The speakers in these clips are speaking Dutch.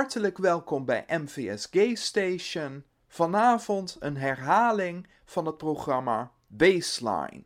Hartelijk welkom bij MVS Gay Station. Vanavond een herhaling van het programma Baseline.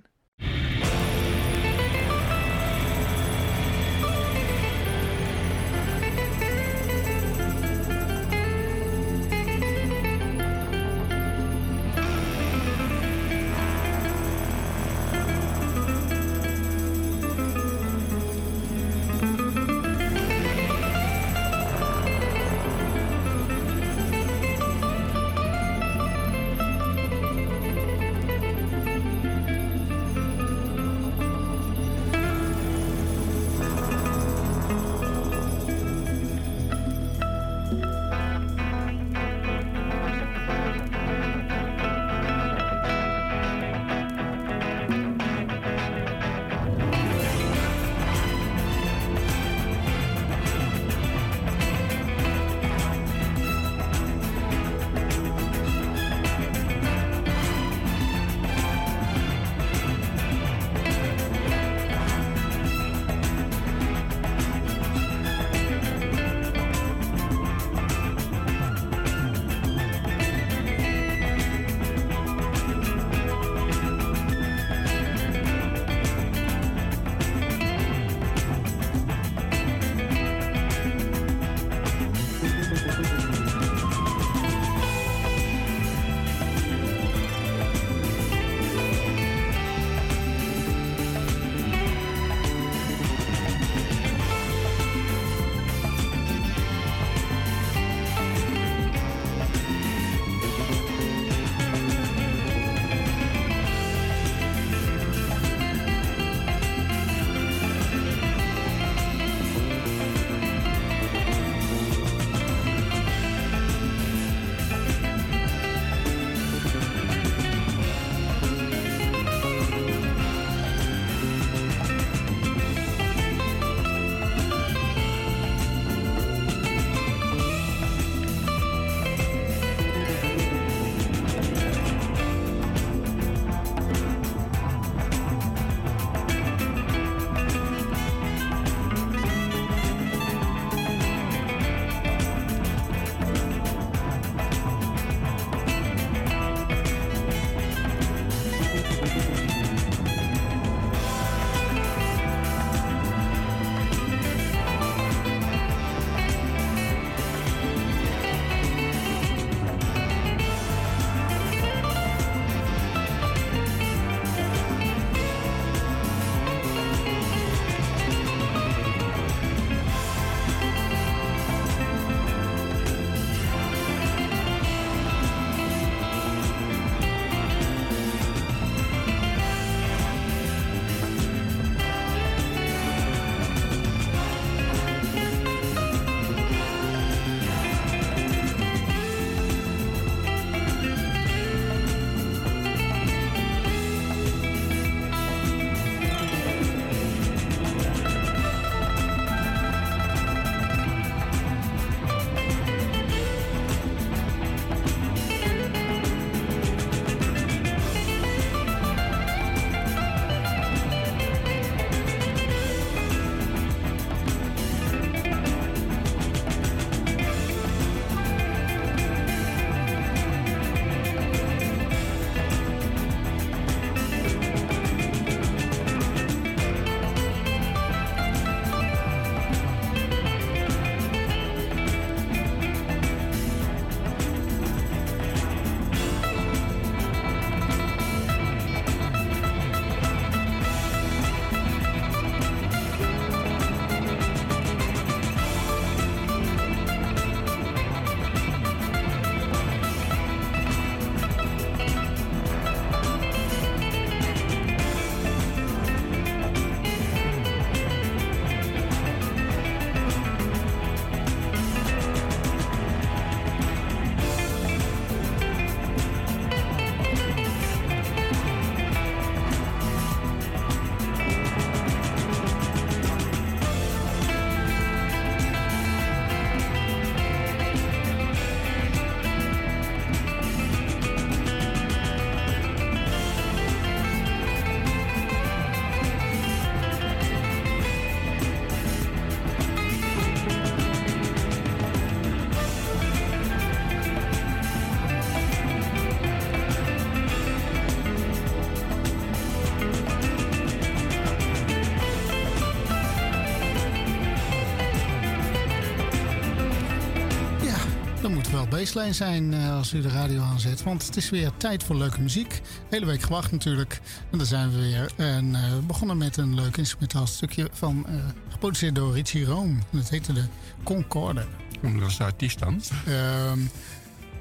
Baseline zijn als u de radio aanzet. Want het is weer tijd voor leuke muziek. Hele week gewacht natuurlijk. En daar zijn we weer. En we begonnen met een leuk instrumentaal stukje van... geproduceerd door Richie Room. Dat heette de Concorde. Hoe was de artiest dan? Ehm,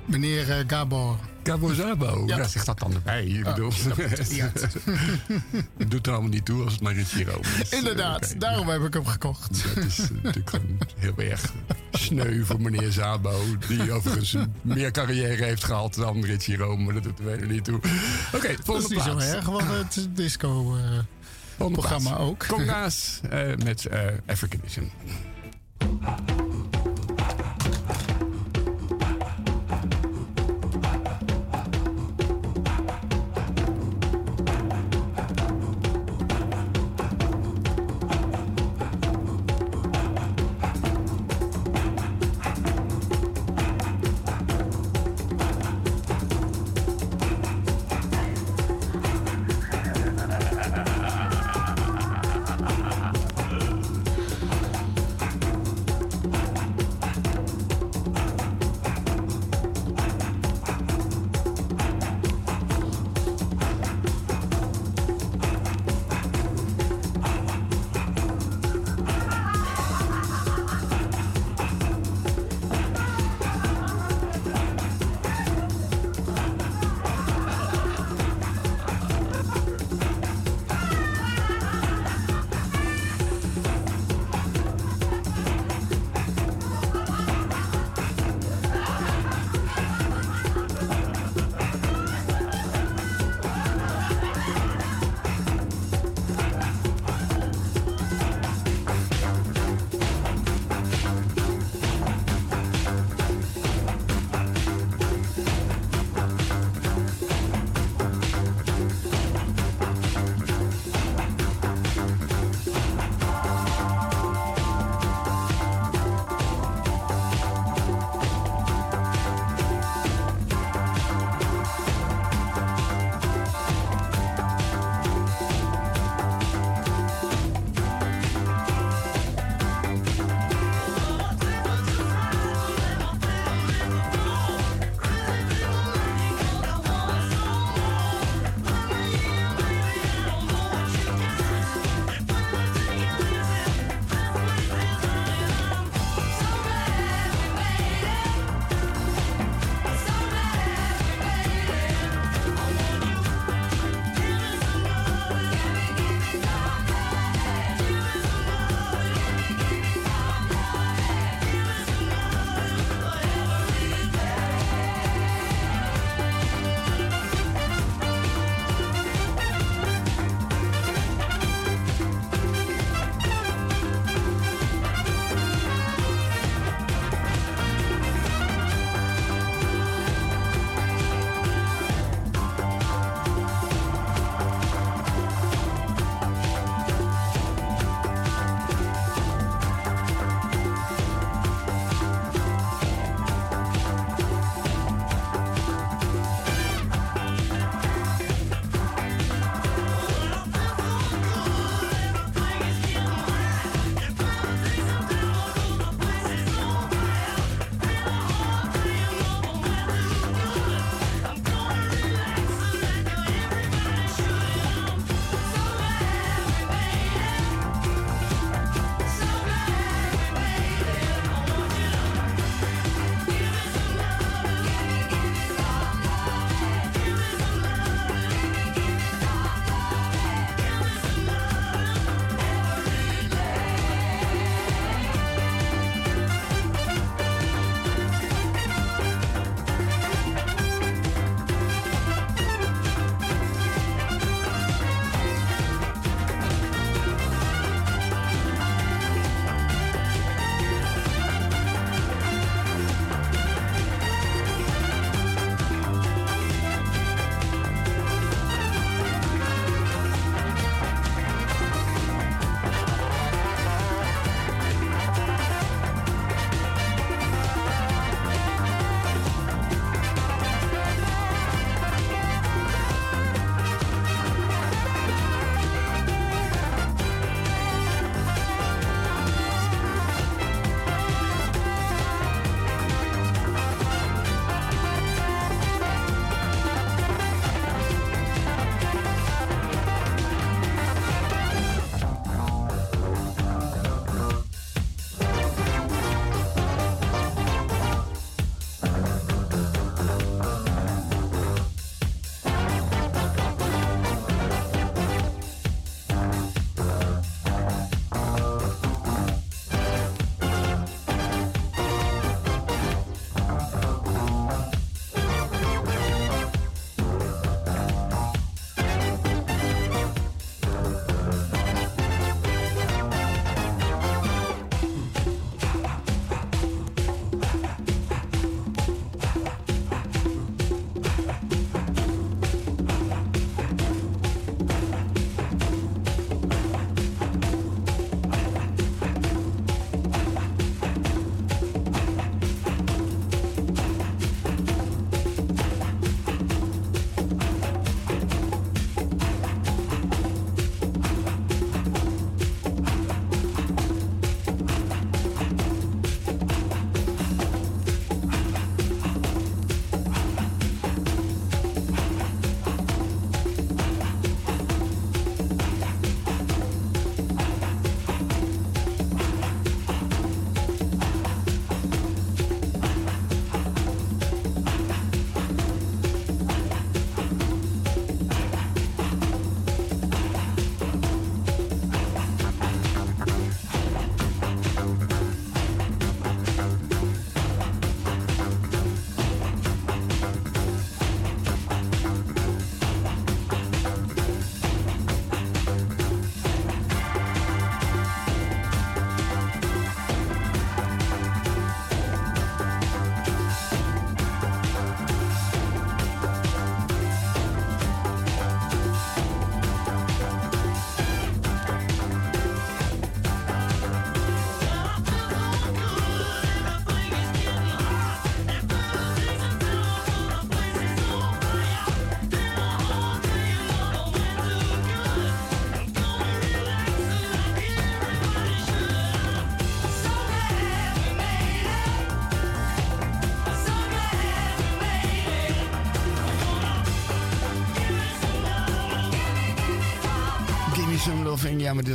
meneer Gabor. Cabo Zabo, ja. zegt dat dan erbij. Ik bedoel, het doet er allemaal niet toe als het maar hier is. Inderdaad, daarom heb ik hem gekocht. Dat is natuurlijk gewoon heel erg sneu voor meneer Zabo. Die overigens meer carrière heeft gehad dan Richie Rome. Maar dat doet er niet toe. Oké, okay, volgende Dat is niet zo erg, want het disco-programma uh, ook. Conga's uh, met Africanism.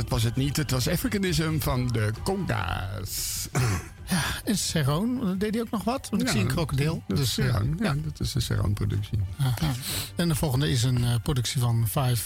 Dat was het niet. Het was Africanism van de Conga's. Ja, en Serone, deed hij ook nog wat? Want ik zie een krokodil. Dat dus, is Serone. Ja, dat is de Serone-productie. En de volgende is een uh, productie van Five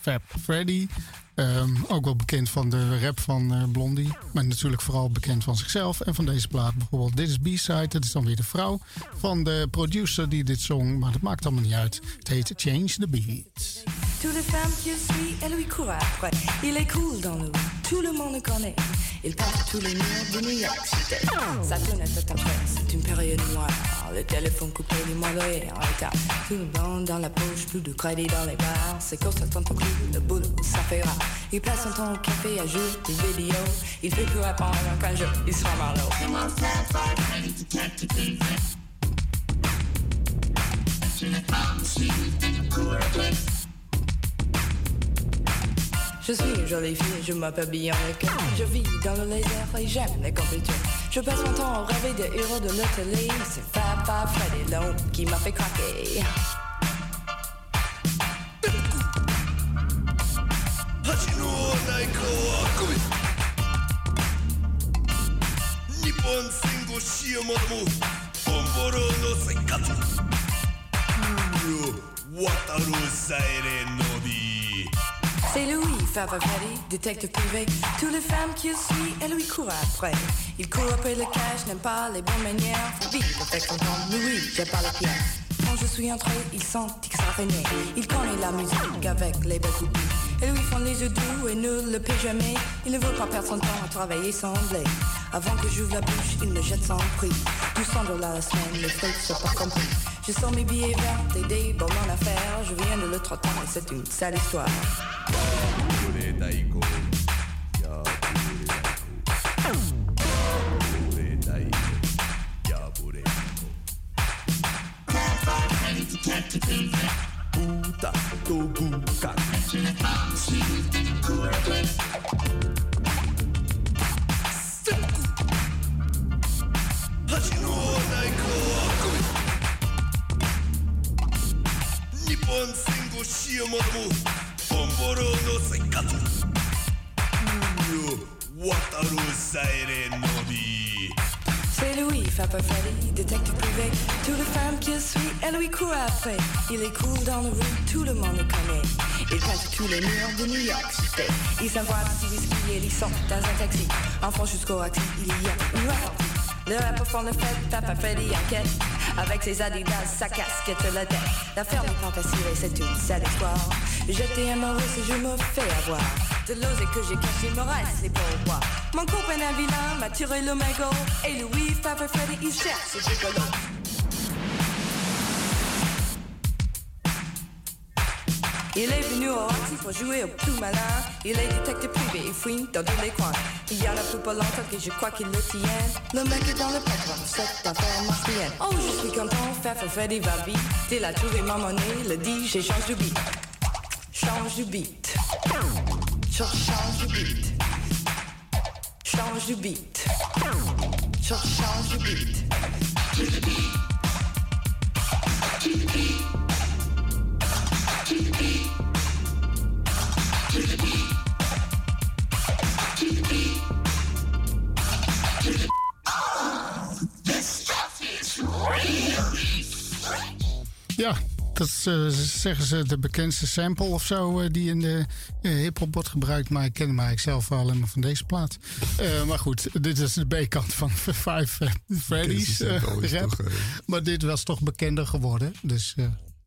Fab Freddy. Um, ook wel bekend van de rap van uh, Blondie. Maar natuurlijk vooral bekend van zichzelf. En van deze plaat bijvoorbeeld. Dit is B-side. Dat is dan weer de vrouw van de producer die dit zong. Maar dat maakt allemaal niet uit. Het heet Change the Beat. Tous les femmes qui suit, elle lui court après. Il est cool dans le tout le monde le connaît. Il passe tous les murs de New York City. Sa fenêtre est en c'est une période noire. Le téléphone coupé, les mollets en retard. Tout le blanc dans la poche, plus de crédit dans les bars. C'est comme ça tant plus, le boulot, ça fait rare. Il passe son temps au café à jouer des vidéos. Il fait plus répondre qu'un jeu, il sera marlot. Je suis une jolie fille, je m'appelle Bianca. Je vis dans le laser et j'aime les compétitions. Je passe mon temps à rêver des héros de notre télé. C'est Papa Freddy Long qui m'a fait craquer. Wataru Saire Nobi c'est Louis, Freddy, détective privé. Toutes les femmes qui suivent, elle lui court après. Il court après le cash, n'aime pas les bonnes manières. Vite, avec son temps, Louis, j'ai pas le pierre. Quand je suis entré, il sent extraordinaire. Il connaît la musique avec les belles coupes. Et lui font les yeux doux et ne le paie jamais. Il ne veut pas perdre son temps à travailler sans blé. Avant que j'ouvre la bouche, il me jette sans prix. 200 dollars la semaine, les frais sont pas compris. Je sors mes billets verts et des bonbons en affaires. Je viens de le trottoir et c'est une sale histoire. buka. 本戦後シアマもボンボロの生活渡るサイレンのビ C'est Louis, Papa Freddy, détective privé. Toutes les femmes qu'il suit, elle lui court après. Il est cool dans le rue, tout le monde le connaît. Il passe tous les murs de New York City. Il s'envoie petit whisky et il sort dans un taxi. Enfant jusqu'au axi, il y a une rap. Le rappeur font le fait, Papa Freddy enquête. Avec ses adidas, sa casquette, la tête. N'est pas facile et c'est une sale histoire. J'étais amoureuse et je me fais avoir. De l'ose que j'ai caché me reste pour moi. Mon copain un vilain m'a tiré le mégot. Et Louis, Papa Freddy, il cherche ses Il est venu au Roxy pour jouer au plus malin. Il est détective privé, il fouine dans tous les coins. Il y en a plus pas longtemps que je crois qu'il le tient. Le mec est dans le patron, cette affaire marche bien. Oh, je suis content, faire Freddy va vite. Il a trouvé ma monnaie, le DJ change de beat. Change du beat. Change du beat. Change du beat. Change du beat. To the beat. Ja, dat is, uh, zeggen ze de bekendste sample of zo uh, die in de uh, hip-hop wordt gebruikt. Maar ik ken hem eigenlijk zelf wel alleen maar van deze plaat. maar goed, dit is de B-kant van Five Freddy's rap. maar dit was toch bekender geworden. Dus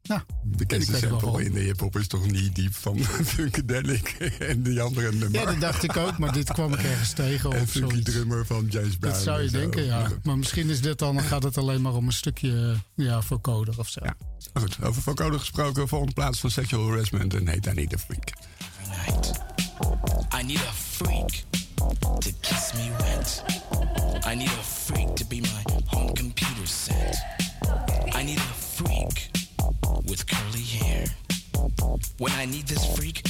nou, de bekendste sample in de hip-hop is toch niet diep van Funkadelic en die andere nummer. Ja, dat dacht ik ook, maar dit kwam ik ergens tegen. En Funky Drummer van James Brown. Dat zou je denken, ja. Maar misschien is dit dan, gaat het alleen maar om een stukje ja, vocoder of zo. Ja. Goed, over vocoder gesproken, volgende plaats van Sexual Harassment en heet I Need a Freak. I need a freak to kiss me wet. I need a freak to be my home computer set. I need a When I need this freak,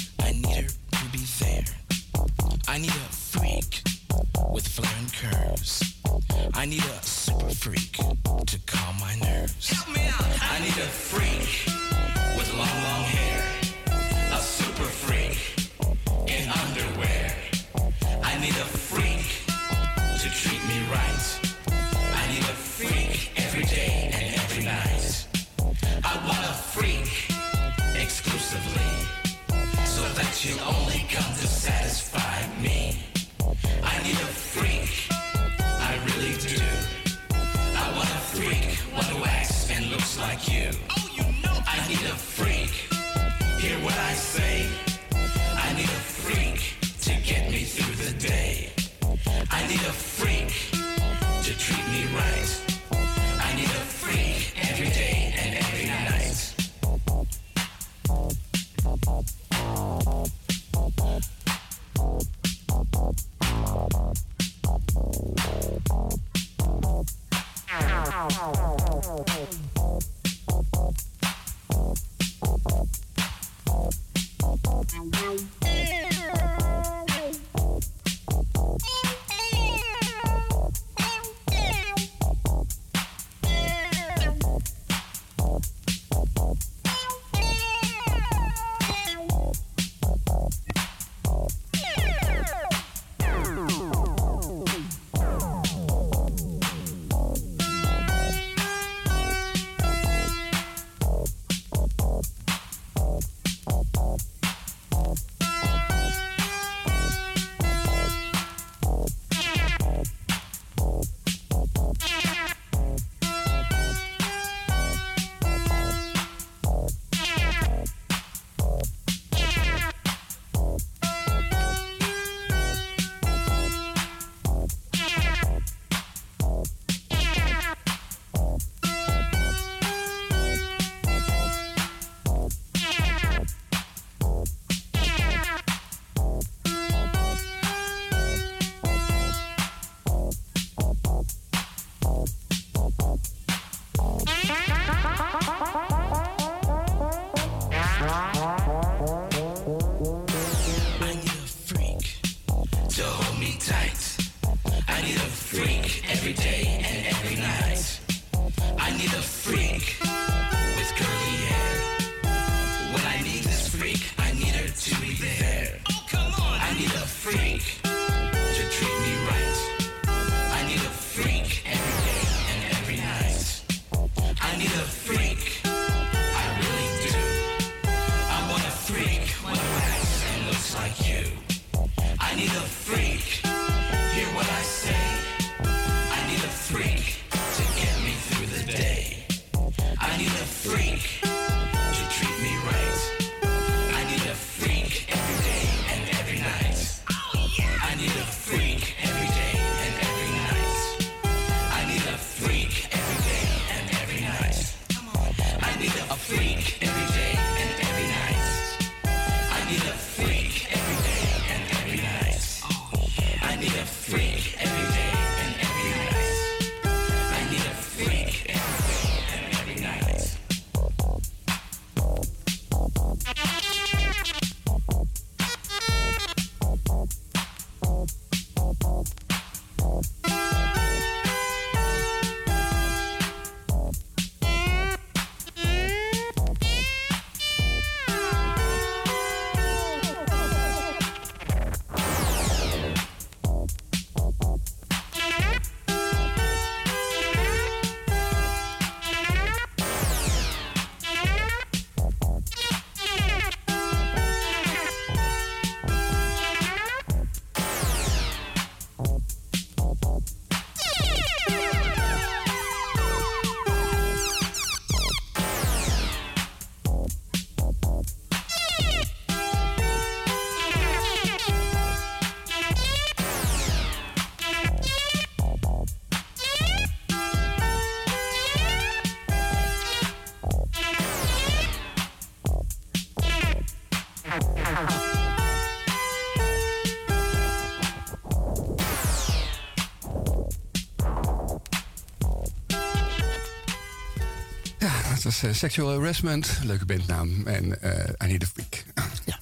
uh, Sexual Harassment, leuke bandnaam. En uh, I Need a Freak. Ja,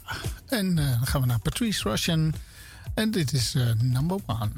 en uh, dan gaan we naar Patrice Russian. En dit is number one.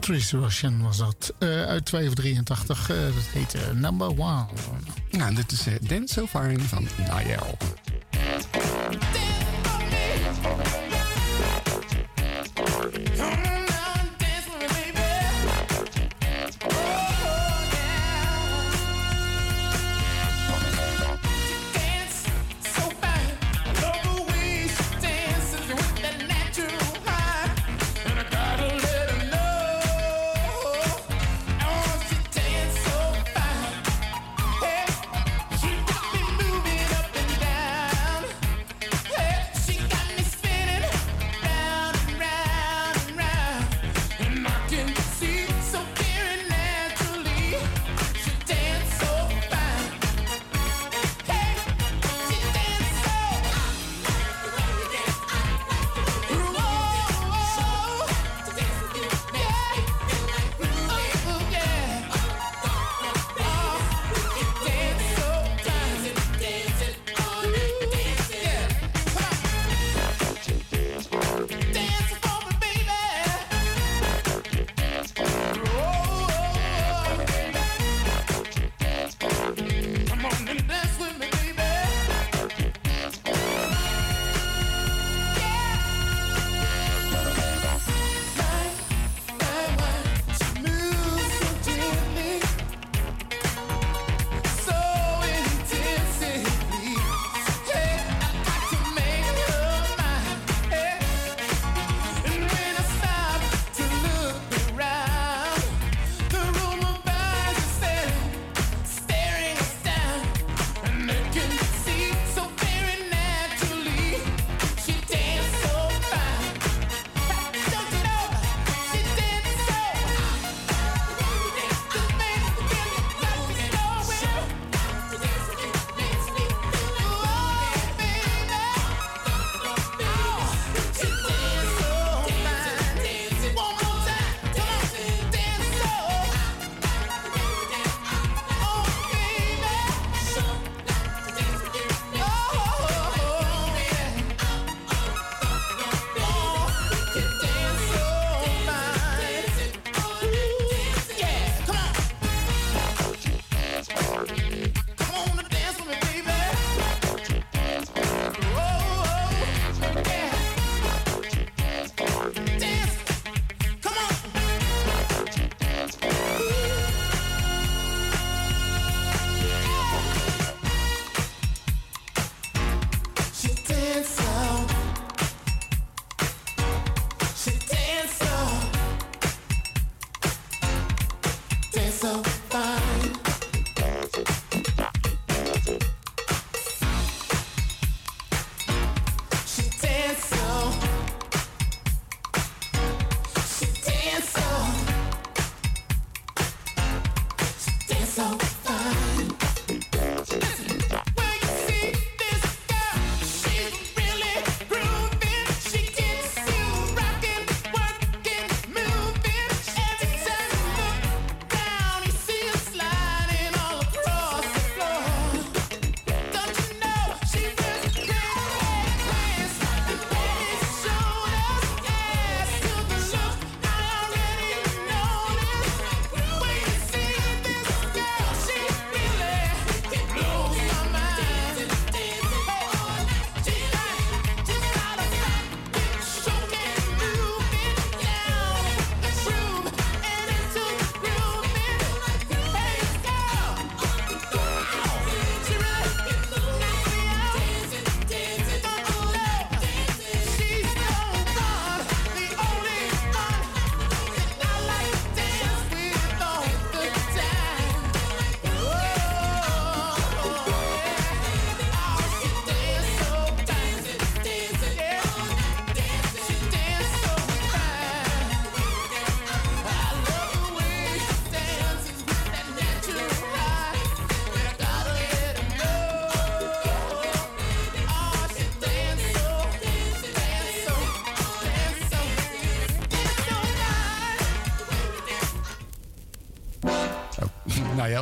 Patrice Russian was dat. Uh, uit 2 of 83. Uh, dat heette Number One. Nou, dit is Dance So Fine van Niall.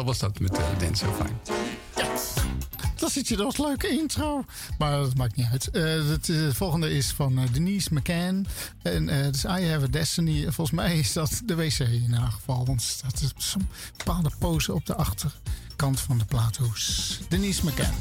Was dat met uh, Dance So Fine. Dat zit je als leuke intro. Maar dat maakt niet uit. Uh, het, uh, volgende is van uh, Denise McCann. En het is I Have a Destiny. Volgens mij is dat de wc in ieder geval. Want er staat zo'n bepaalde pose op de achterkant van de plaathoes. Denise McCann.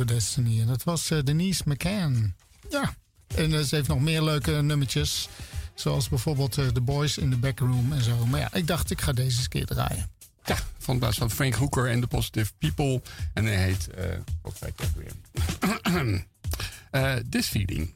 A Destiny. En dat was uh, Denise McCann. Ja, en uh, ze heeft nog meer leuke nummertjes. Zoals bijvoorbeeld uh, The Boys in the Backroom en zo. Maar ja, ik dacht ik ga deze eens keer draaien. Ja, van plaats van Frank Hooker en The Positive People. En hij heet, uh, wat zei ik weer? This Feeling.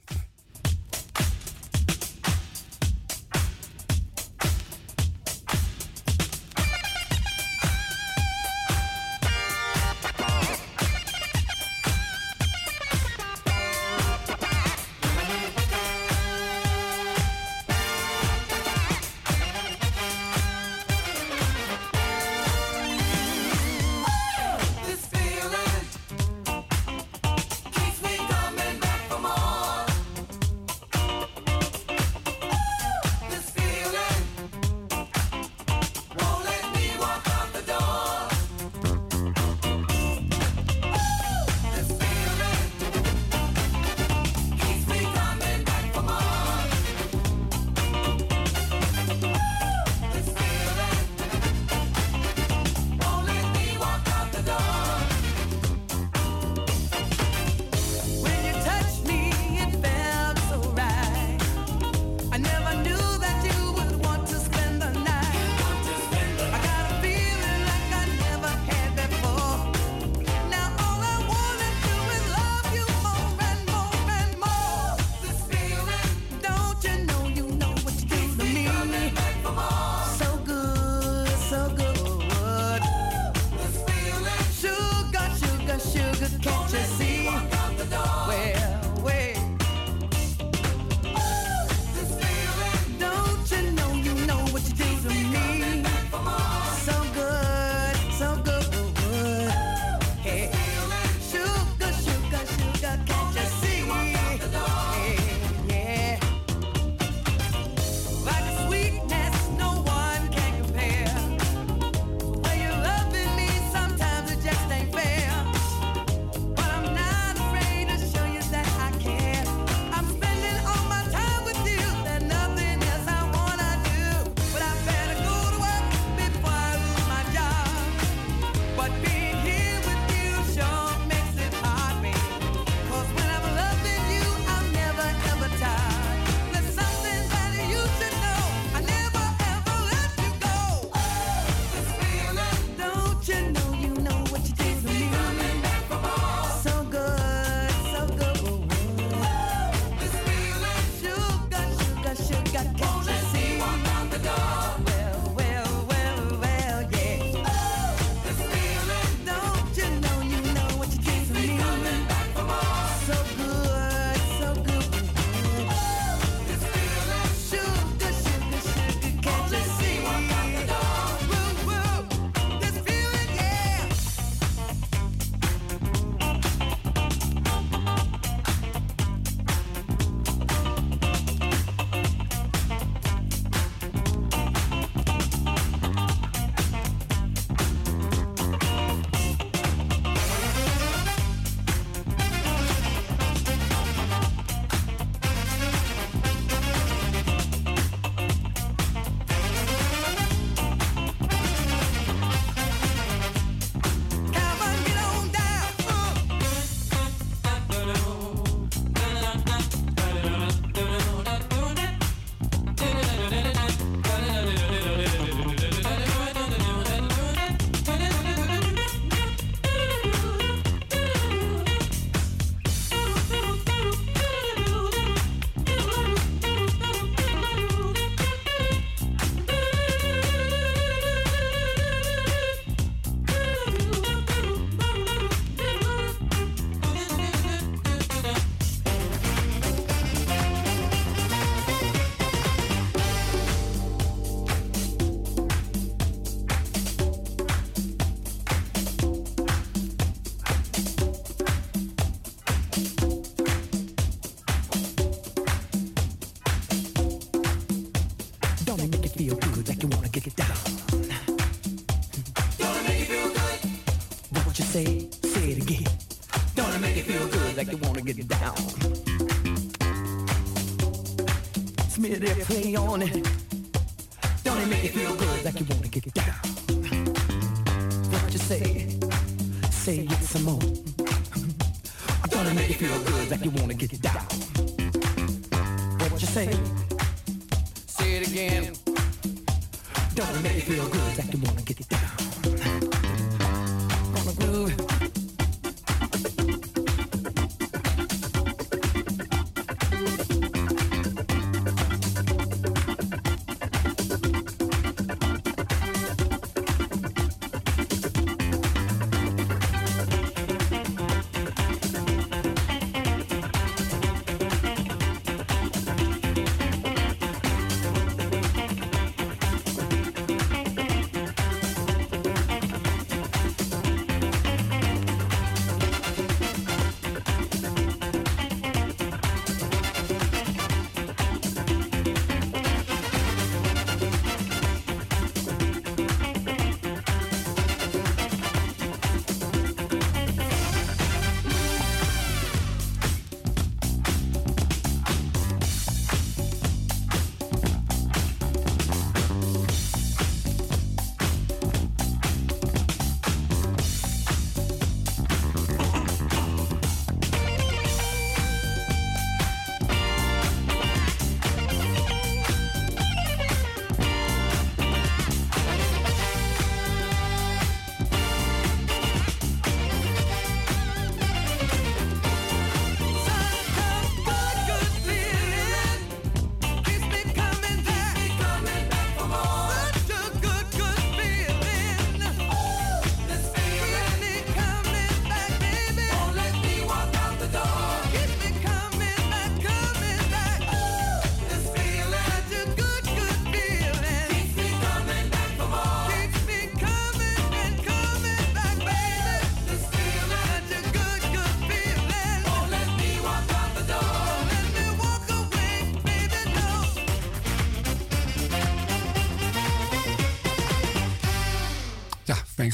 it down. Smear play on it. Don't it make you feel good like you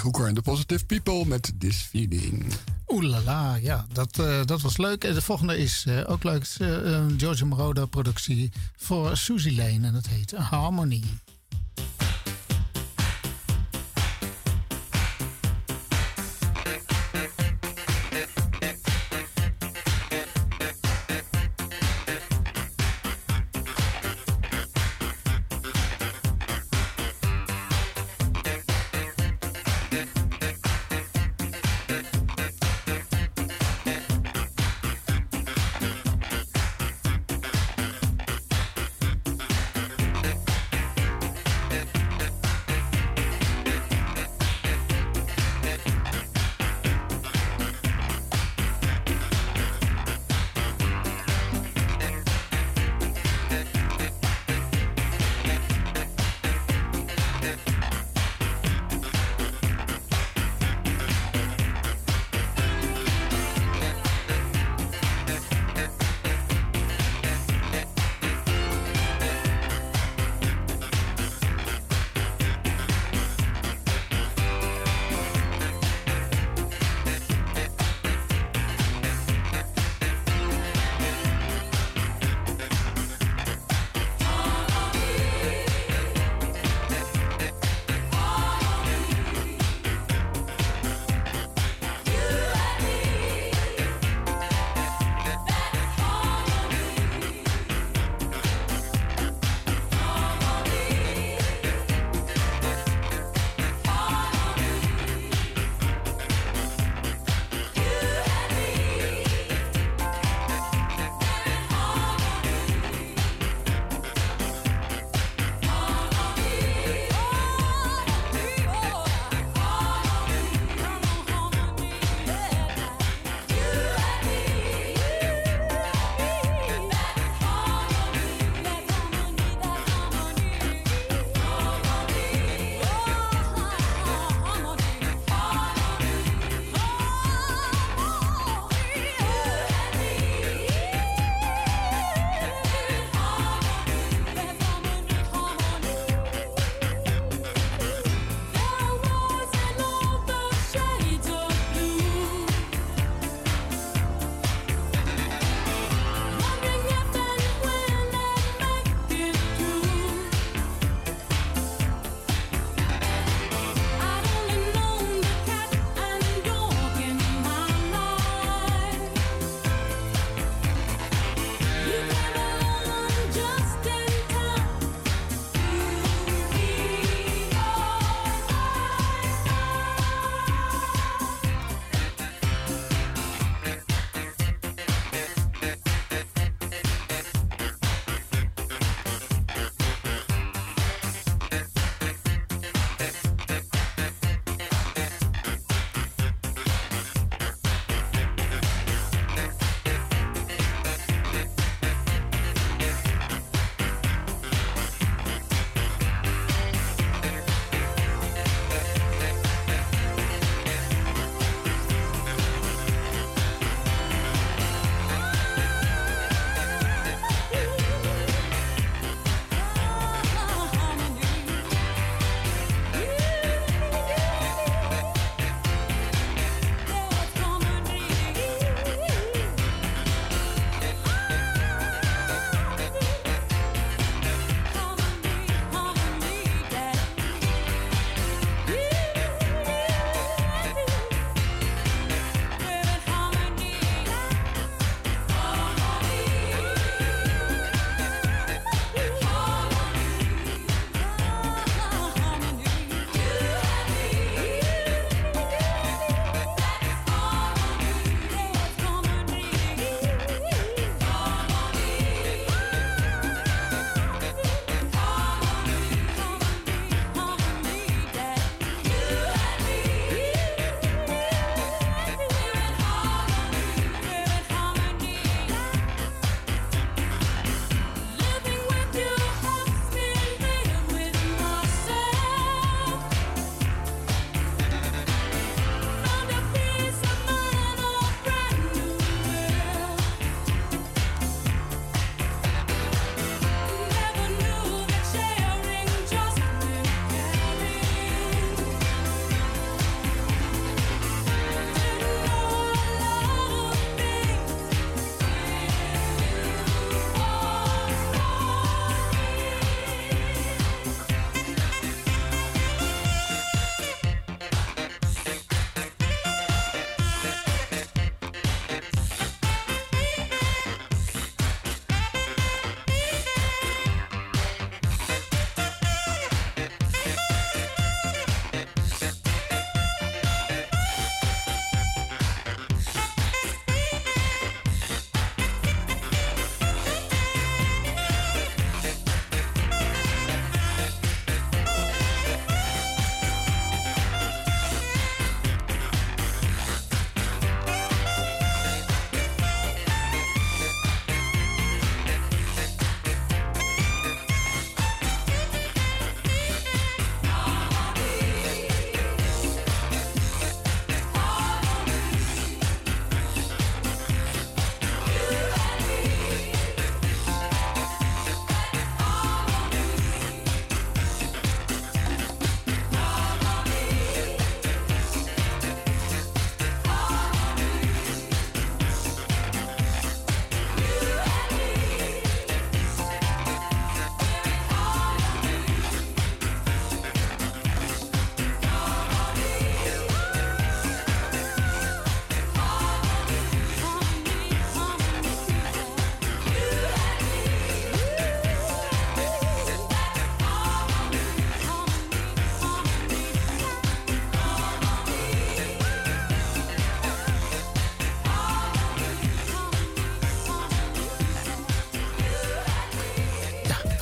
Hoeker en de Positive People met This Feeling. Oeh la la, ja, dat, uh, dat was leuk. En de volgende is uh, ook leuk. Uh, George Moroder productie voor Suzy Lane en het heet Harmony.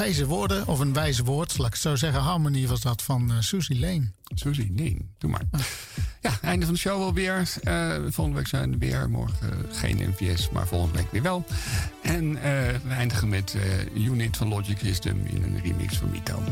Wijze woorden, of een wijze woord, laat ik het zo zeggen. Harmony was dat van uh, Susie Lane. Susie Lane, doe maar. Ja, einde van de show alweer. Uh, volgende week zijn we weer. Morgen geen MVS, maar volgende week weer wel. En uh, we eindigen met Unit van Logic System in een remix van Mito.